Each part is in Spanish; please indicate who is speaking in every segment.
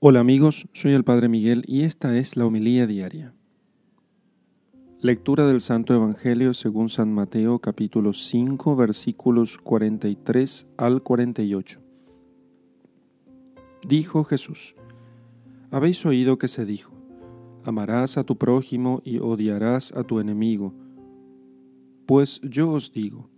Speaker 1: Hola amigos, soy el Padre Miguel y esta es la homilía diaria. Lectura del Santo Evangelio según San Mateo capítulo 5 versículos 43 al 48. Dijo Jesús, Habéis oído que se dijo, amarás a tu prójimo y odiarás a tu enemigo. Pues yo os digo,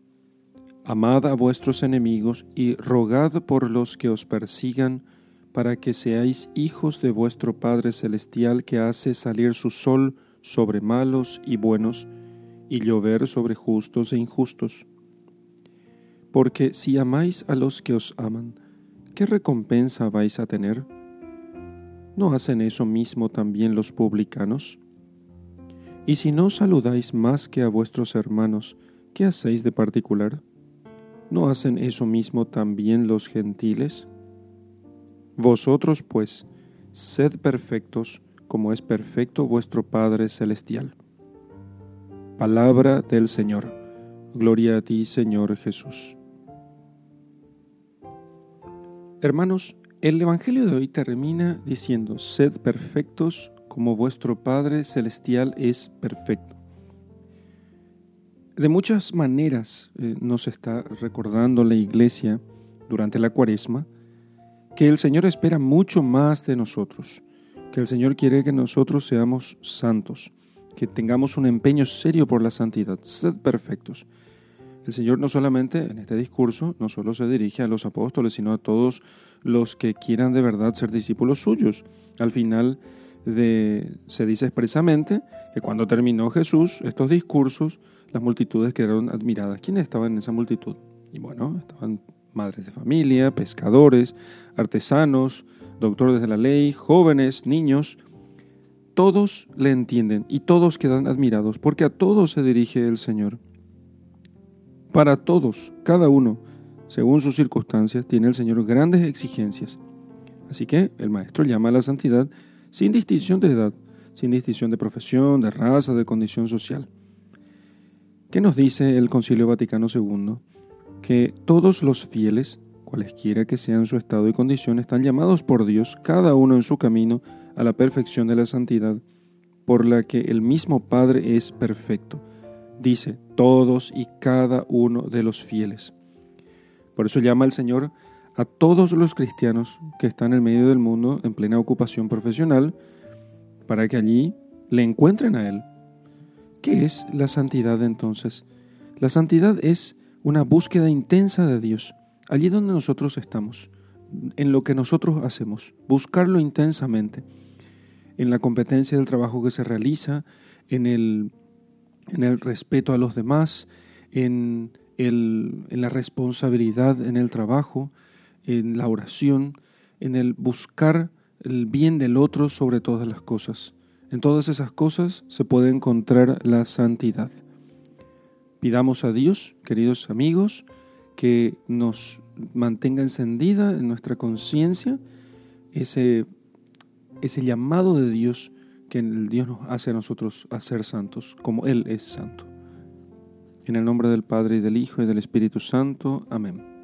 Speaker 1: amad a vuestros enemigos y rogad por los que os persigan, para que seáis hijos de vuestro Padre Celestial que hace salir su sol sobre malos y buenos, y llover sobre justos e injustos. Porque si amáis a los que os aman, ¿qué recompensa vais a tener? ¿No hacen eso mismo también los publicanos? Y si no saludáis más que a vuestros hermanos, ¿qué hacéis de particular? ¿No hacen eso mismo también los gentiles? Vosotros pues, sed perfectos como es perfecto vuestro Padre Celestial. Palabra del Señor. Gloria a ti, Señor Jesús. Hermanos, el Evangelio de hoy termina diciendo, sed perfectos como vuestro Padre Celestial es perfecto. De muchas maneras eh, nos está recordando la Iglesia durante la cuaresma, que el Señor espera mucho más de nosotros, que el Señor quiere que nosotros seamos santos, que tengamos un empeño serio por la santidad, sed perfectos. El Señor no solamente en este discurso, no solo se dirige a los apóstoles, sino a todos los que quieran de verdad ser discípulos suyos. Al final se dice expresamente que cuando terminó Jesús estos discursos, las multitudes quedaron admiradas. ¿Quiénes estaban en esa multitud? Y bueno, estaban madres de familia, pescadores, artesanos, doctores de la ley, jóvenes, niños, todos le entienden y todos quedan admirados porque a todos se dirige el Señor. Para todos, cada uno, según sus circunstancias, tiene el Señor grandes exigencias. Así que el Maestro llama a la santidad sin distinción de edad, sin distinción de profesión, de raza, de condición social. ¿Qué nos dice el Concilio Vaticano II? Que todos los fieles, cualesquiera que sean su estado y condición, están llamados por Dios, cada uno en su camino, a la perfección de la santidad, por la que el mismo Padre es perfecto. Dice, todos y cada uno de los fieles. Por eso llama el Señor a todos los cristianos que están en medio del mundo en plena ocupación profesional, para que allí le encuentren a Él. ¿Qué es la santidad entonces? La santidad es una búsqueda intensa de Dios, allí donde nosotros estamos, en lo que nosotros hacemos, buscarlo intensamente, en la competencia del trabajo que se realiza, en el, en el respeto a los demás, en, el, en la responsabilidad en el trabajo, en la oración, en el buscar el bien del otro sobre todas las cosas. En todas esas cosas se puede encontrar la santidad. Pidamos a Dios, queridos amigos, que nos mantenga encendida en nuestra conciencia ese, ese llamado de Dios que el Dios nos hace a nosotros a ser santos, como Él es santo. En el nombre del Padre y del Hijo y del Espíritu Santo. Amén.